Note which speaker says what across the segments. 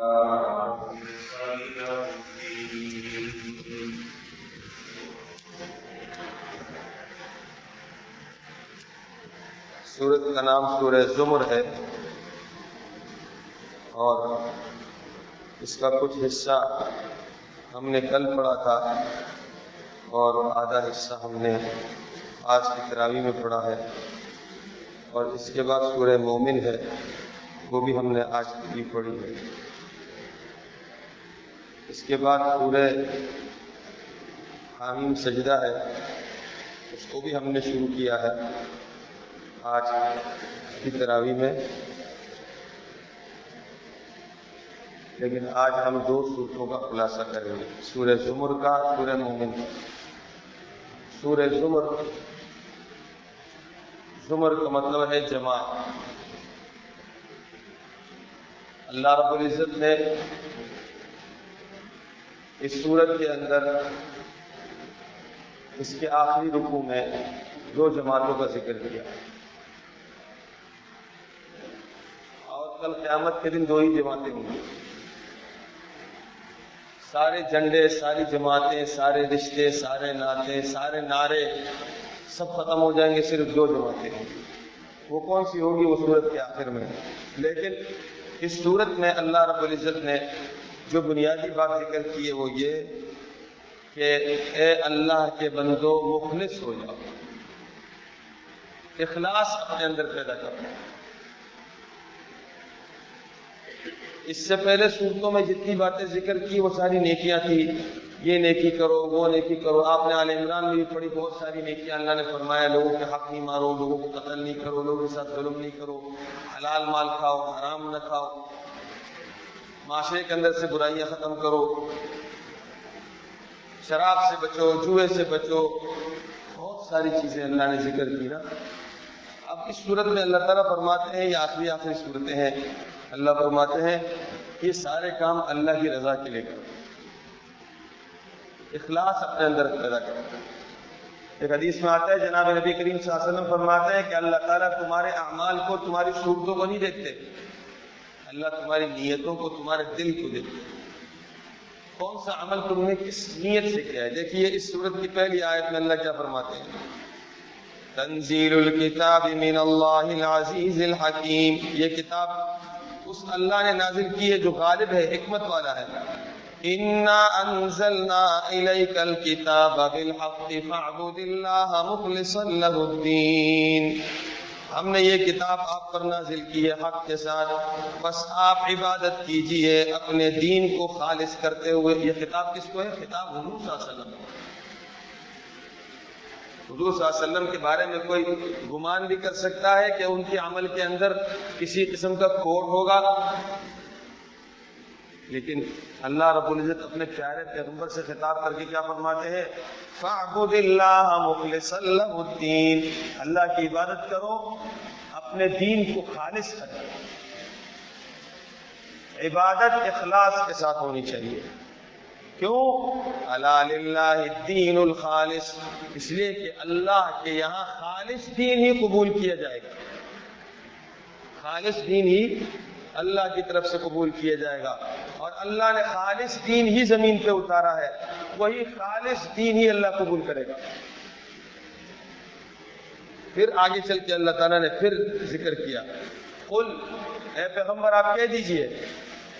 Speaker 1: سورت کا نام سورہ زمر ہے اور اس کا کچھ حصہ ہم نے کل پڑھا تھا اور آدھا حصہ ہم نے آج کی تراوی میں پڑھا ہے اور اس کے بعد سورہ مومن ہے، وہ بھی ہم نے آج کی پڑھی ہے۔ اس کے بعد پورے حامیم سجدہ ہے، اس کو بھی ہم نے شروع کیا ہے آج کی تراوی میں۔ لیکن آج ہم دو صورتوں کا خلاصہ کریں گے۔ سورہ زمر کا، سورہ مومن۔ سورہ زمر زمر کا مطلب ہے جمع۔ اللہ رب العزت نے اس سورت کے اندر، اس کے آخری رکو میں دو جماعتوں کا ذکر کیا۔ اور کل قیامت کے دن دو ہی جماعتیں ہوں گی۔ سارے جھنڈے، ساری جماعتیں، سارے رشتے، سارے ناطے سارے نعرے سب ختم ہو جائیں گے، صرف دو جماعتیں ہوں گی۔ وہ کون سی ہوگی؟ وہ صورت کے آخر میں۔ لیکن اس صورت میں اللہ رب العزت نے جو بنیادی بات ذکر کی ہے وہ یہ کہ اے اللہ کے بندو مخلص ہو جاؤ۔ اخلاص اپنے اندر پیدا کرو۔ اس سے پہلے صورتوں میں جتنی باتیں ذکر کی وہ ساری نیکیاں تھی۔ یہ نیکی کرو، وہ نیکی کرو۔ آپ نے عال عمران میں بھی پڑھی بہت ساری نیکیاں۔ اللہ نے فرمایا، لوگوں کے حق نہیں مارو لوگوں کو قتل نہیں کرو، لوگوں کے ساتھ ظلم نہیں کرو۔ حلال مال کھاؤ، حرام نہ کھاؤ۔ معاشرے کے اندر سے برائیاں ختم کرو۔ شراب سے بچو، جوئے سے بچو، بہت ساری چیزیں اللہ نے ذکر کی نا۔ اب اس صورت میں اللہ تعالیٰ فرماتے ہیں، یہ آخری آخری صورتیں ہیں۔ اللہ فرماتے ہیں، یہ سارے کام اللہ کی رضا کے لیے کرو۔ اخلاص اپنے اندر پیدا کرو۔ ایک حدیث میں آتا ہے، جناب نبی کریم صلی اللہ علیہ وسلم فرماتے ہیں کہ اللہ تعالیٰ تمہارے اعمال کو، تمہاری صورتوں کو نہیں دیکھتے۔ اللہ تمہاری نیتوں کو تمہارے دل کو دیکھتے کون سا عمل تم نے کس نیت سے کیا ہے؟ دیکھیے، اس صورت کی پہلی آیت میں اللہ کیا فرماتے ہیں؟ تنزیل الکتاب من اللہ العزیز الحکیم۔ یہ کتاب اس اللہ نے نازل کی ہے جو غالب ہے، حکمت والا ہے۔ انا انزلنا الیک الکتاب بالحق فاعبد اللہ مخلصا له الدین ہم نے یہ کتاب آپ پر نازل کی ہے حق کے ساتھ۔ بس آپ عبادت کیجیے اپنے دین کو خالص کرتے ہوئے۔ یہ خطاب کس کو ہے؟ خطاب حضور صلی اللہ علیہ وسلم حضور صلی اللہ علیہ وسلم کے بارے میں کوئی گمان بھی کر سکتا ہے کہ ان کے عمل کے اندر کسی قسم کا کھوٹ ہوگا۔ لیکن اللہ رب العزت اپنے پیارے پیغمبر سے خطاب کر کے کیا فرماتے ہیں؟ فَعْبُدِ اللَّهَ مُخْلِصًا لَهُ الدِّينَ اللہ کی عبادت کرو، اپنے دین کو خالص کرو عبادت اخلاص کے ساتھ ہونی چاہیے۔ کیوں؟ اللہ الدین الخالص۔ اس لیے کہ اللہ کے یہاں خالص دین ہی قبول کیا جائے گا۔ خالص دین ہی اللہ کی طرف سے قبول کیا جائے گا۔ اور اللہ نے خالص دین ہی زمین پہ اتارا ہے۔ وہی خالص دین ہی اللہ قبول کرے گا۔ پھر آگے چل کے اللہ تعالیٰ نے پھر ذکر کیا۔ قل، اے پیغمبر، آپ کہہ دیجیے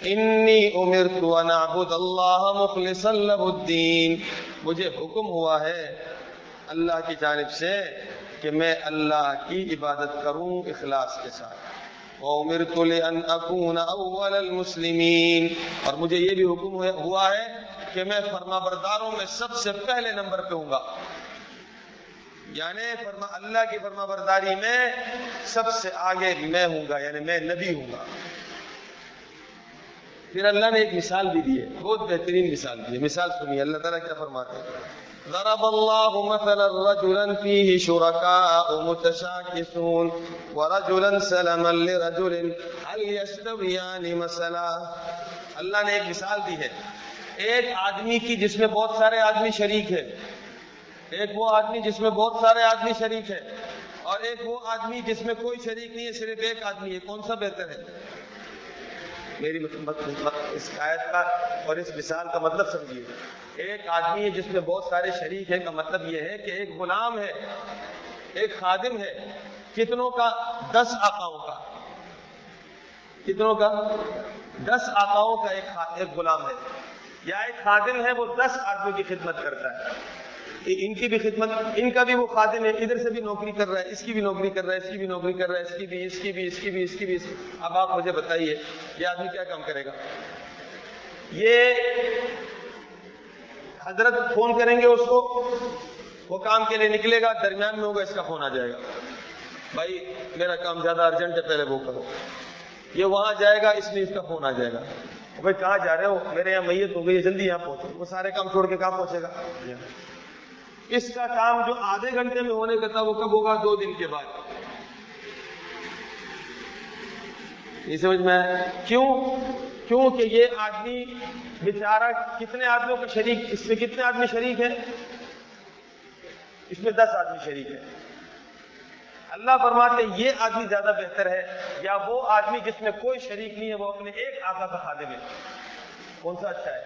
Speaker 1: انی امرت ان اعبد اللہ مخلصا له الدین مجھے حکم ہوا ہے اللہ کی جانب سے کہ میں اللہ کی عبادت کروں اخلاص کے ساتھ۔ وَأُمِرْتُ لِأَنْ أَكُونَ أَوَّلَ الْمُسْلِمِينَ۔ اور مجھے یہ بھی حکم ہوا ہے کہ میں فرما برداروں میں سب سے پہلے نمبر پہ ہوں گا۔ یعنی فرما اللہ کی فرما برداری میں سب سے آگے میں ہوں گا یعنی میں نبی ہوں گا۔ پھر اللہ نے ایک مثال بھی دی ہے، بہت بہترین مثال دی ہے۔ مثال سنیے، اللہ تعالیٰ کیا فرماتے ہیں؟ ضرب الله مثلا رجلا فيه شركاء متشاكسون ورجلا سلما لرجل، هل يستويان مثلا؟ اللہ نے ایک مثال دی ہے۔ ایک آدمی کی جس میں بہت سارے آدمی شریک ہے ایک وہ آدمی جس میں بہت سارے آدمی شریک ہے اور ایک وہ آدمی جس میں کوئی شریک نہیں ہے، صرف ایک آدمی ہے، کون سا بہتر ہے؟ میری اس آیت کا اور اس مثال کا مطلب سمجھیے۔ ایک آدمی ہے جس میں بہت سارے شریک ہیں، کا مطلب یہ ہے کہ ایک غلام ہے، ایک خادم ہے، کتنوں کا دس آقاؤں کا۔ کتنوں کا دس آقاؤں کا ایک غلام ہے۔ یا ایک خادم ہے، وہ دس آدمی کی خدمت کرتا ہے۔ ان کی بھی خدمت ان کا بھی وہ خادم ہے، ادھر سے بھی نوکری کر رہا ہے، اس کی بھی نوکری کر رہا ہے، اس کی بھی نوکری کر رہا ہے، اس کی بھی، اس کی بھی، اس کی بھی، اس کی بھی اب آپ مجھے بتائیے، یہ آدمی کیا کام کرے گا؟ یہ حضرت فون کریں گے اس کو، وہ کام کے لیے نکلے گا، درمیان میں ہوگا، اس کا فون آ جائے گا۔ بھائی، میرا کام زیادہ ارجنٹ ہے، پہلے وہ کرو۔ یہ وہاں جائے گا، اس لیے اس کا فون آ جائے گا۔ بھائی، کہاں جا رہے ہو؟ میرے یہاں میت ہو گئی جلدی یہاں پہنچو۔ وہ سارے کام چھوڑ کے کہاں پہنچے گا؟ اس کا کام جو آدھے گھنٹے میں ہونے کا تھا وہ کب ہوگا؟ دو دن کے بعد۔ یہ سمجھ میں کیوں؟ کیونکہ یہ آدمی بیچارہ کتنے آدمیوں کا شریک، اس میں کتنے آدمی شریک ہیں؟ اس میں دس آدمی شریک ہیں۔ اللہ فرماتے ہیں، یہ آدمی زیادہ بہتر ہے، یا وہ آدمی جس میں کوئی شریک نہیں ہے، وہ اپنے ایک آقا کا خادم ہے۔ کون سا اچھا ہے؟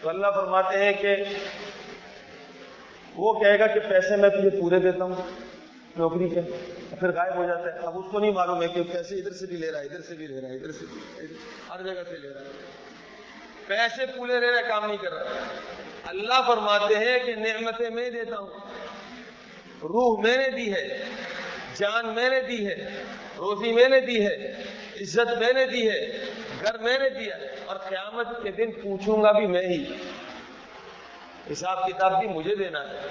Speaker 1: تو اللہ فرماتے ہیں کہ وہ کہے گا کہ پیسے میں تجھے پورے دیتا ہوں، نوکری کے پھر غائب ہو جاتا ہے۔ اب اس کو نہیں معلوم ہے کہ پیسے ادھر سے بھی لے رہا ہے، ادھر سے بھی لے رہا ہے، ادھر سے ہر جگہ سے لے رہا ہے۔ پیسے پورے لے رہا ہے، کام نہیں کر رہا۔ اللہ فرماتے ہیں کہ نعمتیں میں دیتا ہوں۔ روح میں نے دی ہے، جان میں نے دی ہے، روزی میں نے دی ہے، عزت میں نے دی ہے، گھر میں نے دیا اور قیامت کے دن پوچھوں گا بھی میں ہی۔ حساب کتاب بھی مجھے دینا ہے۔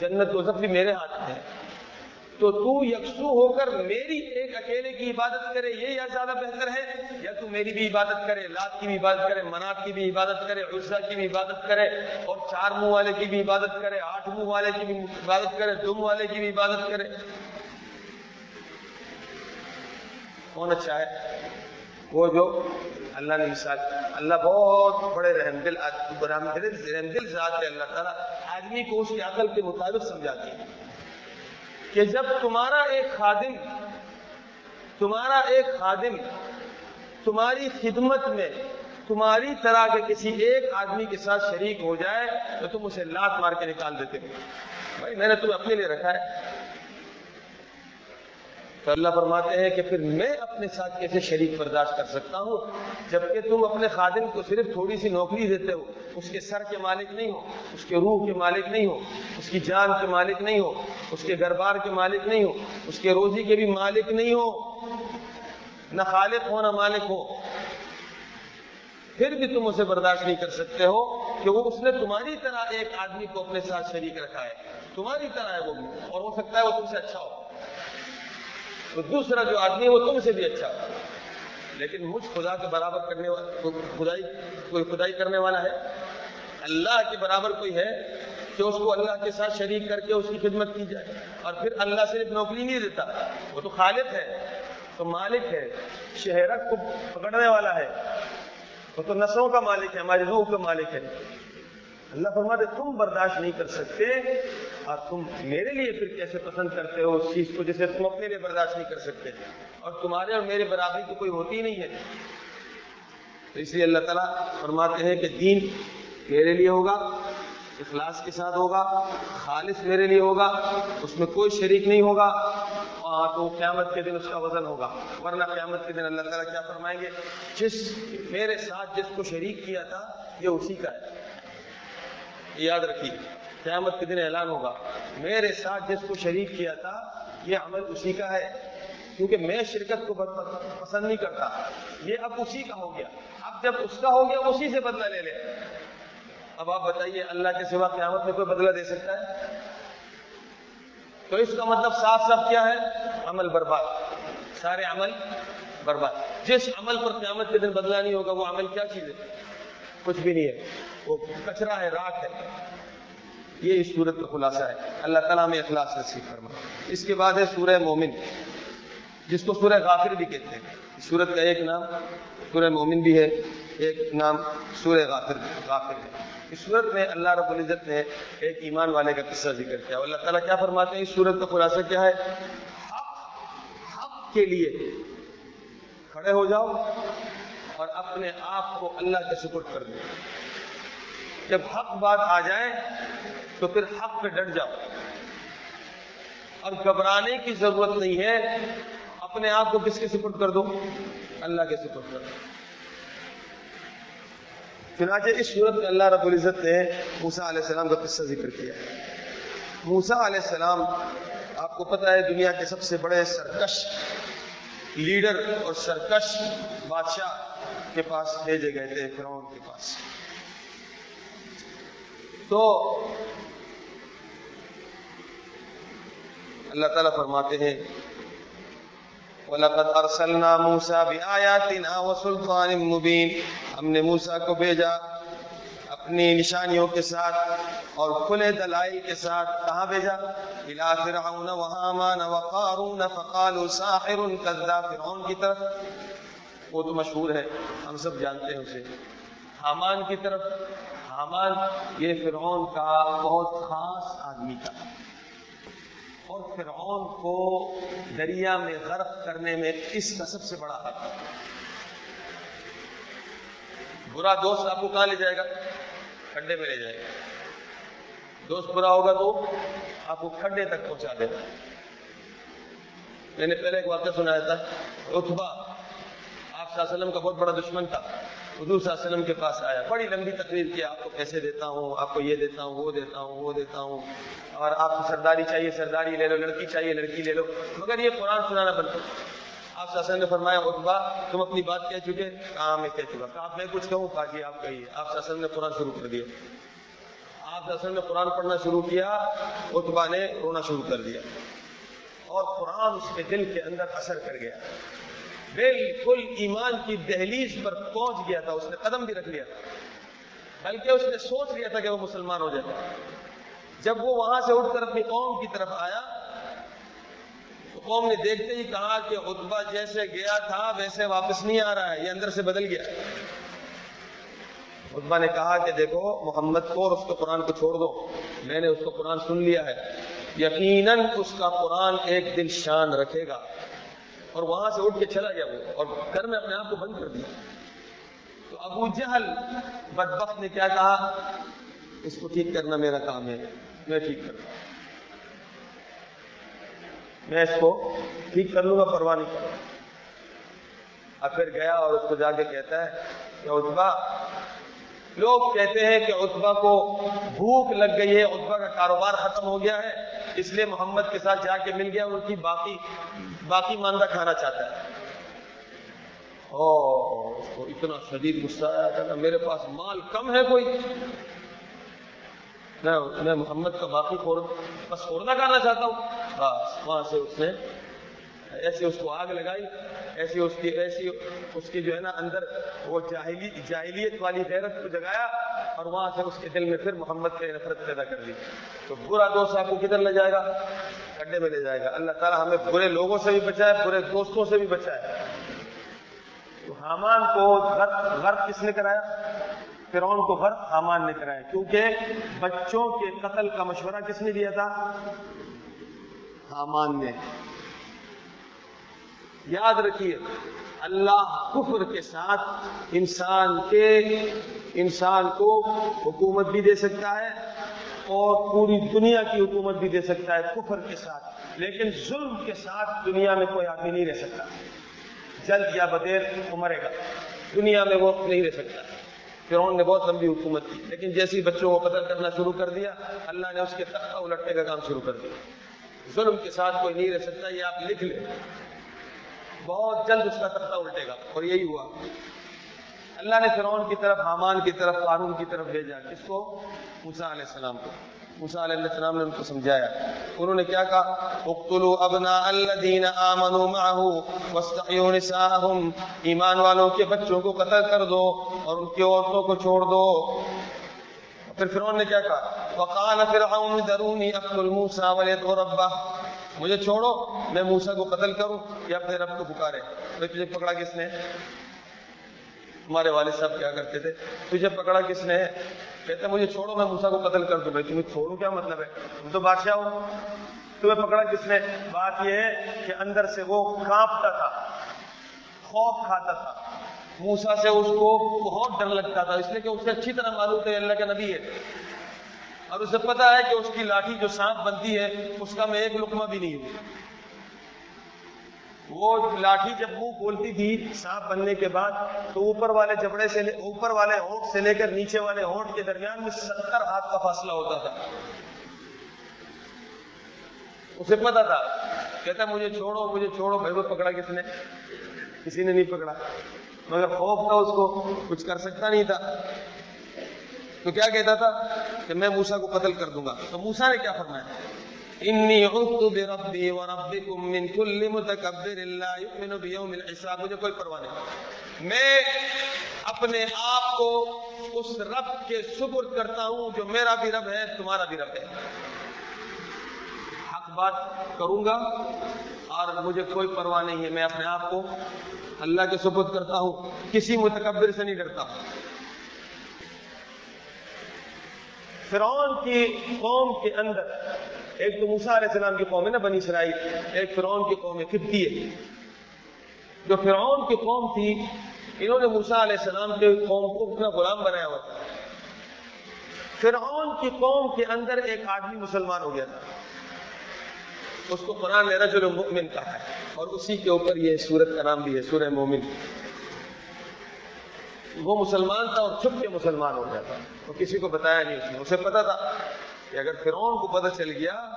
Speaker 1: جنت سب بھی میرے ہاتھ میں ہے۔ تو تو یکسو ہو کر میری ایک اکیلے کی عبادت کرے، یہ یا زیادہ بہتر ہے؟ یا تو میری بھی عبادت کرے لات کی بھی عبادت کرے منات کی بھی عبادت کرے عزا کی بھی عبادت کرے، اور چار منہ والے کی بھی عبادت کرے، آٹھ منہ والے کی بھی عبادت کرے، دو منہ والے کی بھی عبادت کرے۔ کون اچھا ہے؟ وہ جو اللہ نے مثال اللہ بہت بڑے رحم دل رحم دل ذات ہے اللہ تعالیٰ، آدمی کو اس کی عقل کے مطابق سمجھاتی ہے کہ جب تمہارا ایک خادم تمہارا ایک خادم تمہاری خدمت میں تمہاری طرح کے کسی ایک آدمی کے ساتھ شریک ہو جائے تو تم اسے لات مار کے نکال دیتے ہو۔ بھائی میں نے تمہیں اپنے لیے رکھا ہے۔ تو اللہ فرماتے ہیں کہ پھر میں اپنے ساتھ کیسے شریک برداشت کر سکتا ہوں، جبکہ تم اپنے خادم کو صرف تھوڑی سی نوکری دیتے ہو، اس کے سر کے مالک نہیں ہو، اس کے روح کے مالک نہیں ہو، اس کی جان کے مالک نہیں ہو، اس کے گھر بار کے مالک نہیں ہو، اس کے روزی کے بھی مالک نہیں ہو، نہ خالق ہو نہ مالک ہو۔ پھر بھی تم اسے برداشت نہیں کر سکتے ہو کہ وہ اس نے تمہاری طرح ایک آدمی کو اپنے ساتھ شریک رکھا ہے، تمہاری طرح ہے وہ بھی، اور ہو سکتا ہے وہ تم سے اچھا ہو۔ تو دوسرا جو آدمی ہے وہ تم سے بھی اچھا لیکن مجھ خدا کے برابر کرنے والا خدائی کوئی خدائی کرنے والا ہے؟ اللہ کے برابر کوئی ہے کہ اس کو اللہ کے ساتھ شریک کر کے اس کی خدمت کی جائے؟ اور پھر اللہ صرف نوکری نہیں دیتا، وہ تو خالق ہے تو مالک ہے، شہرت کو پکڑنے والا ہے، وہ تو نسلوں کا مالک ہے ہماری روح کا مالک ہے۔ اللہ فرماتے تم برداشت نہیں کر سکتے اور تم میرے لیے پھر کیسے پسند کرتے ہو؟ اس چیز کو جسے تم اپنے لیے برداشت نہیں کر سکتے۔ اور تمہارے اور میرے برابری تو کوئی ہوتی نہیں ہے۔ تو اس لیے اللہ تعالیٰ فرماتے ہیں کہ دین میرے لیے ہوگا، اخلاص کے ساتھ ہوگا، خالص میرے لیے ہوگا، اس میں کوئی شریک نہیں ہوگا۔ تو قیامت کے دن اس کا وزن ہوگا۔ ورنہ قیامت کے دن اللہ تعالیٰ کیا فرمائیں گے؟ جس میرے ساتھ جس کو شریک کیا تھا، یہ اسی کا ہے۔ یاد رکھیے، قیامت کے دن اعلان ہوگا۔ میرے ساتھ جس کو شریک کیا تھا، یہ عمل اسی کا ہے، کیونکہ میں شرکت کو پسند نہیں کرتا۔ یہ اب اسی کا ہو گیا۔ اب جب اس کا ہو گیا اسی سے بدلہ لے لے۔ اب آپ بتائیے، اللہ کے سوا قیامت میں کوئی بدلہ دے سکتا ہے؟ تو اس کا مطلب صاف صاف کیا ہے؟ عمل برباد۔ سارے عمل برباد۔ جس عمل پر قیامت کے دن بدلہ نہیں ہوگا، وہ عمل کیا چیز ہے؟ کچھ بھی نہیں ہے۔ وہ کچرا ہے راک ہے۔ یہ اس صورت کا خلاصہ ہے۔ اللہ تعالیٰ میں اخلاص نصیب فرما اس کے بعد ہے سورہ مومن، جس کو سورہ غافر بھی کہتے ہیں۔ اس صورت کا ایک نام سورہ مومن بھی ہے، ایک نام سورہ غافر غافر ہے۔ اس صورت میں اللہ رب العزت نے ایک ایمان والے کا قصہ ذکر کیا۔ اللہ تعالیٰ کیا فرماتے ہیں؟ اس صورت کا خلاصہ کیا ہے؟ حق حق کے لیے کھڑے ہو جاؤ اور اپنے آپ کو اللہ کے سپرد کر دو۔ جب حق بات آ جائے تو پھر حق پہ ڈٹ جاؤ۔ اور گھبرانے کی ضرورت نہیں ہے۔ اپنے آپ کو کس کے سپرد کر دو؟ اللہ کے سپرد کر دو۔ چنانچہ اس صورت میں اللہ رب العزت نے موسا علیہ السلام کا قصہ ذکر کیا۔ موسا علیہ السلام، آپ کو پتا ہے، دنیا کے سب سے بڑے سرکش لیڈر اور سرکش بادشاہ کے پاس بھیجے گئے تھے، فرعون کے پاس۔ تو اللہ تعالیٰ فرماتے ہیں، وَلَقَدْ أَرْسَلْنَا مُوسَى بِآيَاتِنَا وَسُلْطَانٍ مُبِينٍ۔ ہم نے موسیٰ کو بھیجا اپنی نشانیوں کے ساتھ اور کھلے دلائل کے ساتھ۔ کہاں بھیجا؟ الى فرعون وحامان وقارون فقالوا ساحر كذاب فرعون کی طرف۔ وہ تو مشہور ہے، ہم سب جانتے ہیں اسے۔ حامان کی طرف، حامان یہ فرعون کا بہت خاص آدمی تھا۔ اور فرعون کو دریا میں غرق کرنے میں اس کا سب سے بڑا حق برا دوست آپ کو کہاں لے جائے گا؟ کھڈے میں لے جائے گا۔ دوست برا ہوگا تو آپ کو کھڈے تک پہنچا دے گا۔ میں نے پہلے ایک واقعہ سنایا تھا اتبا آپ وسلم کا بہت بڑا دشمن تھا۔ حضور صلی اللہ علیہ وسلم کے پاس آیا۔ بڑی لمبی تقریر کی، آپ کو پیسے دیتا ہوں، آپ کو یہ دیتا ہوں، وہ دیتا ہوں، وہ دیتا ہوں۔ اور آپ کو سرداری چاہیے، سرداری لے لو، لڑکی چاہیے، لڑکی لے لو۔ مگر یہ قرآن سنانا بنتا آپ صلی اللہ علیہ وسلم نے فرمایا اتبا تم اپنی بات کہہ چکے، کہاں میں کہہ چکا؟ کہا میں کچھ کہوں؟ کہا آپ کہیے۔ آپ صلی اللہ علیہ وسلم نے قرآن شروع کر دیا۔ آپ صلی اللہ علیہ وسلم نے قرآن پڑھنا شروع کیا اتبا نے رونا شروع کر دیا۔ اور قرآن اس کے دل کے اندر اثر کر گیا۔ بالکل ایمان کی دہلیز پر پہنچ گیا تھا، اس نے قدم بھی رکھ لیا تھا۔ بلکہ اس نے سوچ لیا تھا کہ وہ مسلمان ہو جائے جب وہ وہاں سے اٹھ کر اپنی قوم کی طرف آیا، تو قوم نے دیکھتے ہی کہا کہ اتبا جیسے گیا تھا، ویسے واپس نہیں آ رہا ہے، یہ اندر سے بدل گیا۔ اتبا نے کہا کہ دیکھو، محمد کو اور اس کے قرآن کو چھوڑ دو۔ میں نے اس کو قرآن سن لیا ہے۔ یقیناً اس کا قرآن ایک دن شان رکھے گا۔ اور وہاں سے اٹھ کے چلا گیا وہ، اور گھر میں اپنے آپ کو بند کر دیا۔ تو ابو جہل بدبخت نے کیا کہا؟ اس کو ٹھیک کرنا میرا کام ہے، میں ٹھیک کرتا ہوں۔ میں اس کو ٹھیک کر لوں گا، پرواہ نہیں کروں۔ اب پھر گیا اور اس کو جا کے کہتا ہے کہ اتبا لوگ کہتے ہیں کہ اتبا کو بھوک لگ گئی ہے اتبا کا کاروبار ختم ہو گیا ہے۔ اس لیے محمد کے ساتھ جا کے مل گیا، ان کی باقی باقی ماندہ کھانا چاہتا ہے۔ اس کو اتنا شدید غصہ آیا کہ میرے پاس مال کم ہے کوئی۔ میں محمد کا باقی خور، بس خوردہ کھانا چاہتا ہوں۔ بس، وہاں سے اس نے ایسے اس کو آگ لگائی، ایسی اس کی ایسی اس کی جو ہے نا اندر وہ جاہلی جاہلیت والی غیرت کو جگایا اور وہاں سے اس کے دل میں پھر محمد کے نفرت پیدا کر دی۔ تو برا دوست آپ کو کدھر لے جائے گا؟ کڈے میں لے جائے گا۔ اللہ تعالیٰ ہمیں برے لوگوں سے بھی بچائے، برے دوستوں سے بھی بچائے۔ تو حامان کو غرق غرق کس نے کرایا؟ فرعون کو غرق حامان نے کرایا۔ کیونکہ بچوں کے قتل کا مشورہ کس نے دیا تھا؟ حامان نے۔ یاد رکھیے، اللہ کفر کے ساتھ انسان کے، انسان کو حکومت بھی دے سکتا ہے اور پوری دنیا کی حکومت بھی دے سکتا ہے کفر کے ساتھ۔ لیکن ظلم کے ساتھ دنیا میں کوئی آدمی نہیں رہ سکتا۔ جلد یا بدیر وہ مرے گا۔ دنیا میں وہ نہیں رہ سکتا۔ فرعون نے بہت لمبی حکومت کی، لیکن جیسی بچوں کو قتل کرنا شروع کر دیا، اللہ نے اس کے تختہ الٹنے کا کام شروع کر دیا۔ ظلم کے ساتھ کوئی نہیں رہ سکتا، یہ آپ لکھ لیں۔ بہت جلد اس کا تختہ الٹے گا اور یہی ہوا۔ اللہ نے فرعون کی طرف، حامان کی طرف، قارون کی طرف بھیجا۔ کس کو موسیٰ علیہ السلام کو، موسیٰ علیہ السلام نے ان کو سمجھایا۔ انہوں نے کیا کہا؟ اقتلوا ابناء الذین آمنوا معه واستحيوا نساءهم ایمان والوں کے بچوں کو قتل کر دو اور ان کی عورتوں کو چھوڑ دو۔ پھر فرعون نے کیا کہا؟ وقال فرعون ذروني اقتل موسى وليدعو ربه۔ مجھے چھوڑو، میں موسیٰ کو قتل کروں یا اپنے رب کو پکارے۔ تو تجھے پکڑا کس نے؟ ہمارے والد صاحب کیا کرتے تھے؟ تجھے پکڑا کس نے؟ کہتے مجھے چھوڑو، میں موسیٰ کو قتل کر دوں۔ بھائی، تمہیں چھوڑوں کیا مطلب ہے؟ تم تو بادشاہ ہو۔ تمہیں پکڑا کس نے؟ بات یہ ہے کہ اندر سے وہ کانپتا تھا، خوف کھاتا تھا۔ موسا سے اس کو بہت ڈر لگتا تھا، اس لیے کہ اسے اچھی طرح معلوم تھا اللہ کا نبی ہے۔ اور اسے پتا ہے کہ اس کی لاٹھی جو سانپ بنتی ہے، اس کا میں ایک لقمہ بھی نہیں ہوں۔ وہ لاٹھی جب منہ کھولتی تھی سانپ بننے کے بعد، تو اوپر والے جبڑے سے اوپر والے ہونٹ سے لے کر نیچے والے ہونٹ کے درمیان میں ستر ہاتھ کا فاصلہ ہوتا تھا۔ اسے پتا تھا۔ کہتا مجھے چھوڑو مجھے چھوڑو، بھائی وہ پکڑا کس نے۔ کسی نے نہیں پکڑا۔ مگر خوف تھا اس کو، کچھ کر سکتا نہیں تھا۔ تو کیا کہتا تھا کہ میں موسا کو قتل کر دوں گا؟ تو موسا نے کیا فرمایا؟ انی عدت بربی وربکم من کل متکبر لا یؤمن بیوم الحساب. مجھے کوئی پرواہ نہیں۔ میں اپنے آپ کو اس رب کے سپرد کرتا ہوں جو میرا بھی رب ہے، تمہارا بھی رب ہے۔ حق بات کروں گا اور مجھے کوئی پرواہ نہیں ہے۔ میں اپنے آپ کو اللہ کے سپرد کرتا ہوں، کسی متکبر سے نہیں ڈرتا۔ فرعون کی قوم کے اندر، ایک تو موسیٰ علیہ السلام کی قوم ہے نا، بنی اسرائیل، ایک فرعون کی قوم ہے کبتی ہے۔ جو فرعون کی قوم تھی، انہوں نے موسیٰ علیہ السلام کے قوم کو اپنا غلام بنایا ہوا تھا۔ فرعون کی قوم کے اندر ایک آدمی مسلمان ہو گیا تھا۔ اس کو قرآن نے رجل مؤمن کہا ہے، اور اسی کے اوپر یہ سورت کا نام بھی ہے، سورہ مومن۔ وہ مسلمان تھا اور چھپ کے مسلمان ہو گیا تھا۔ وہ کسی کو بتایا نہیں اس نے۔ اسے پتا تھا کہ اگر فرعون کو پتہ چل گیا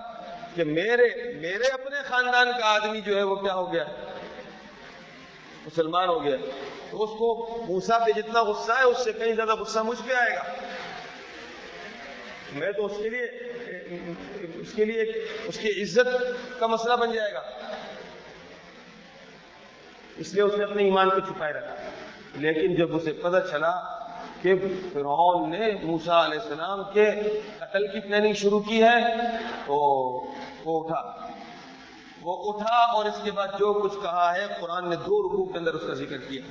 Speaker 1: کہ میرے میرے اپنے خاندان کا آدمی جو ہے وہ کیا ہو گیا؟ مسلمان ہو گیا۔ تو اس کو موسا پہ جتنا غصہ ہے، اس سے کہیں زیادہ غصہ مجھ پہ آئے گا۔ میں تو اس کے لیے، اس کے لیے، اس کی عزت کا مسئلہ بن جائے گا۔ اس لیے اس نے اپنے ایمان کو چھپائے رکھا۔ لیکن جب اسے پتہ چلا کہ فرعون نے موسا علیہ السلام کے قتل کی پلاننگ شروع کی ہے، تو وہ اٹھا۔ وہ اٹھا اور اس کے بعد جو کچھ کہا ہے، قرآن نے دو رکوع کے اندر اس کا ذکر کیا۔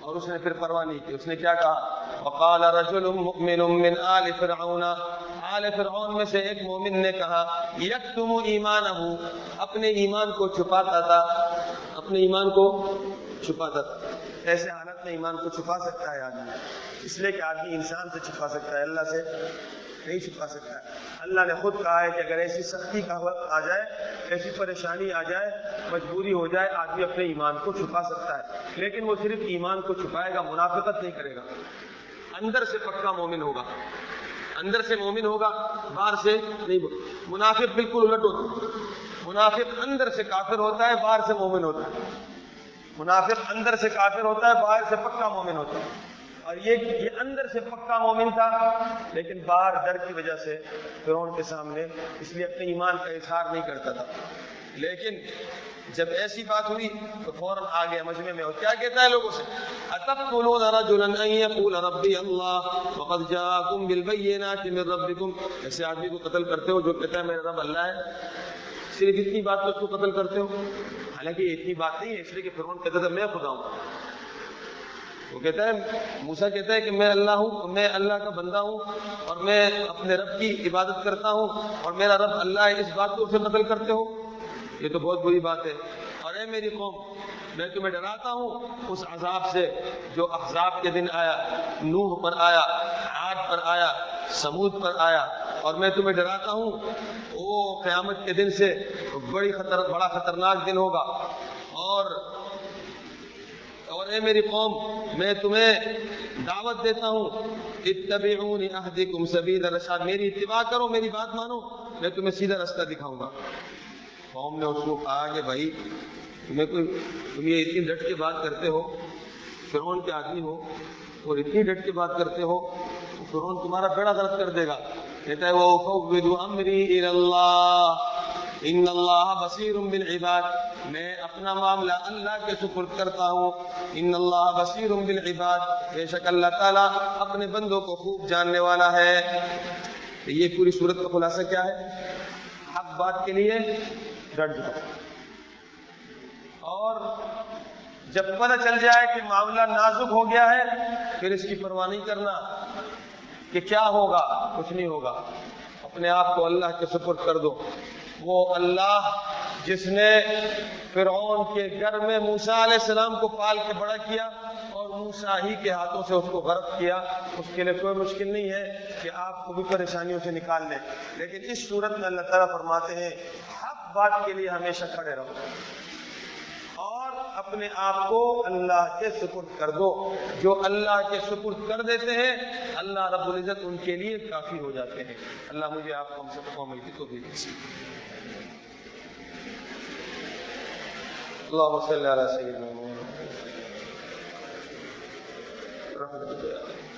Speaker 1: اور اس نے پھر پرواہ نہیں کی۔ اس نے کیا کہا؟ وقال رجل مؤمن من آل فرعون۔ آل فرعون میں سے ایک مومن نے کہا یکتم ایمانہ اپنے ایمان کو چھپاتا تھا۔ اپنے ایمان کو چھپاتا تھا۔ ایسے حالت میں ایمان کو چھپا سکتا ہے آدمی۔ اس لیے کہ آدمی انسان سے چھپا سکتا ہے، اللہ سے نہیں چھپا سکتا۔ ہے اللہ نے خود کہا ہے کہ اگر ایسی سختی کا وقت آ جائے، ایسی پریشانی آ جائے، مجبوری ہو جائے، آدمی اپنے ایمان کو چھپا سکتا ہے۔ لیکن وہ صرف ایمان کو چھپائے گا، منافقت نہیں کرے گا۔ اندر سے پکا مومن ہوگا۔ اندر سے مومن ہوگا، باہر سے نہیں، منافق بالکل الٹ ہوتا۔ منافق اندر سے کافر ہوتا ہے، باہر سے مومن ہوتا ہے۔ منافق اندر سے کافر ہوتا ہے، باہر سے پکا مومن ہوتا ہے۔ اور یہ یہ اندر سے پکا مومن تھا، لیکن باہر ڈر کی وجہ سے فرعون کے سامنے اس لیے اپنے ایمان کا اظہار نہیں کرتا تھا۔ لیکن جب ایسی بات ہوئی تو فوراً آ گیا مجمع میں، اور کیا کہتا ہے لوگوں سے؟ اتقتلون رجلا ان يقول ربي الله وقد جاءكم بالبينات من ربكم ایسے آدمی کو قتل کرتے ہو جو کہتا ہے میرا رب اللہ ہے۔ صرف اتنی بات پر اس کو قتل کرتے ہو؟ حالانکہ اتنی بات نہیں ہے، اس لیے کہ فرعون کہتا تھا، میں خدا ہوں. وہ کہتا ہے موسا کہتا ہے کہ میں اللہ ہوں، میں اللہ کا بندہ ہوں اور میں اپنے رب کی عبادت کرتا ہوں اور میرا رب اللہ ہے، اس بات کو اسے قتل کرتے ہو؟ یہ تو بہت بری بات ہے۔ اور اے میری قوم، میں تمہیں ڈراتا ہوں اس عذاب سے جو احزاب کے دن آیا، نوح پر آیا، عاد پر آیا سمود پر آیا اور میں تمہیں ڈراتا ہوں، وہ قیامت کے دن سے بڑی خطر، بڑا خطرناک دن ہوگا۔ اور اور اے میری قوم، میں تمہیں دعوت دیتا ہوں، اتبعونی اہدکم سبیل الرشاد۔ میری اتباع کرو، میری بات مانو، میں تمہیں سیدھا راستہ دکھاؤں گا۔ قوم نے اس کو کہا کہ بھائی، تمہیں کوئی تم یہ اتنی ڈٹ کے بات کرتے ہو، فرعون کے آدمی ہو، اور اتنی ڈٹ کے بات کرتے ہو تو فرعون تمہارا بیڑا غلط کر دے گا۔ کہتا ہے وہ افوض امری الی اللہ ان اللہ بصیر بالعباد۔ میں اپنا معاملہ اللہ کے سپرد کرتا ہوں۔ ان اللہ بصیر بالعباد۔ بے شک اللہ تعالیٰ اپنے بندوں کو خوب جاننے والا ہے۔ یہ پوری صورت کا خلاصہ کیا ہے؟ حق بات کے لیے ڈٹ جاؤ۔ اور جب پتہ چل جائے کہ معاملہ نازک ہو گیا ہے، پھر اس کی پرواہ نہیں کرنا۔ کہ کیا ہوگا؟ کچھ نہیں ہوگا۔ اپنے آپ کو اللہ کے سپرد کر دو۔ وہ اللہ جس نے فرعون کے گھر میں موسا علیہ السلام کو پال کے بڑا کیا اور موسا ہی کے ہاتھوں سے اس کو غرق کیا، اس کے لیے کوئی مشکل نہیں ہے کہ آپ کو بھی پریشانیوں سے نکال لیں۔ لیکن اس صورت میں اللہ تعالیٰ فرماتے ہیں، حق بات کے لیے ہمیشہ کھڑے رہو۔ اپنے آپ کو اللہ کے سپرد کر دو۔ جو اللہ کے سپرد کر دیتے ہیں، اللہ رب العزت ان کے لیے کافی ہو جاتے ہیں۔ اللہ مجھے آپ کو ہم سب کو عمل کی تو اللهم صل وسلم سيدنا اللہ رحمة الله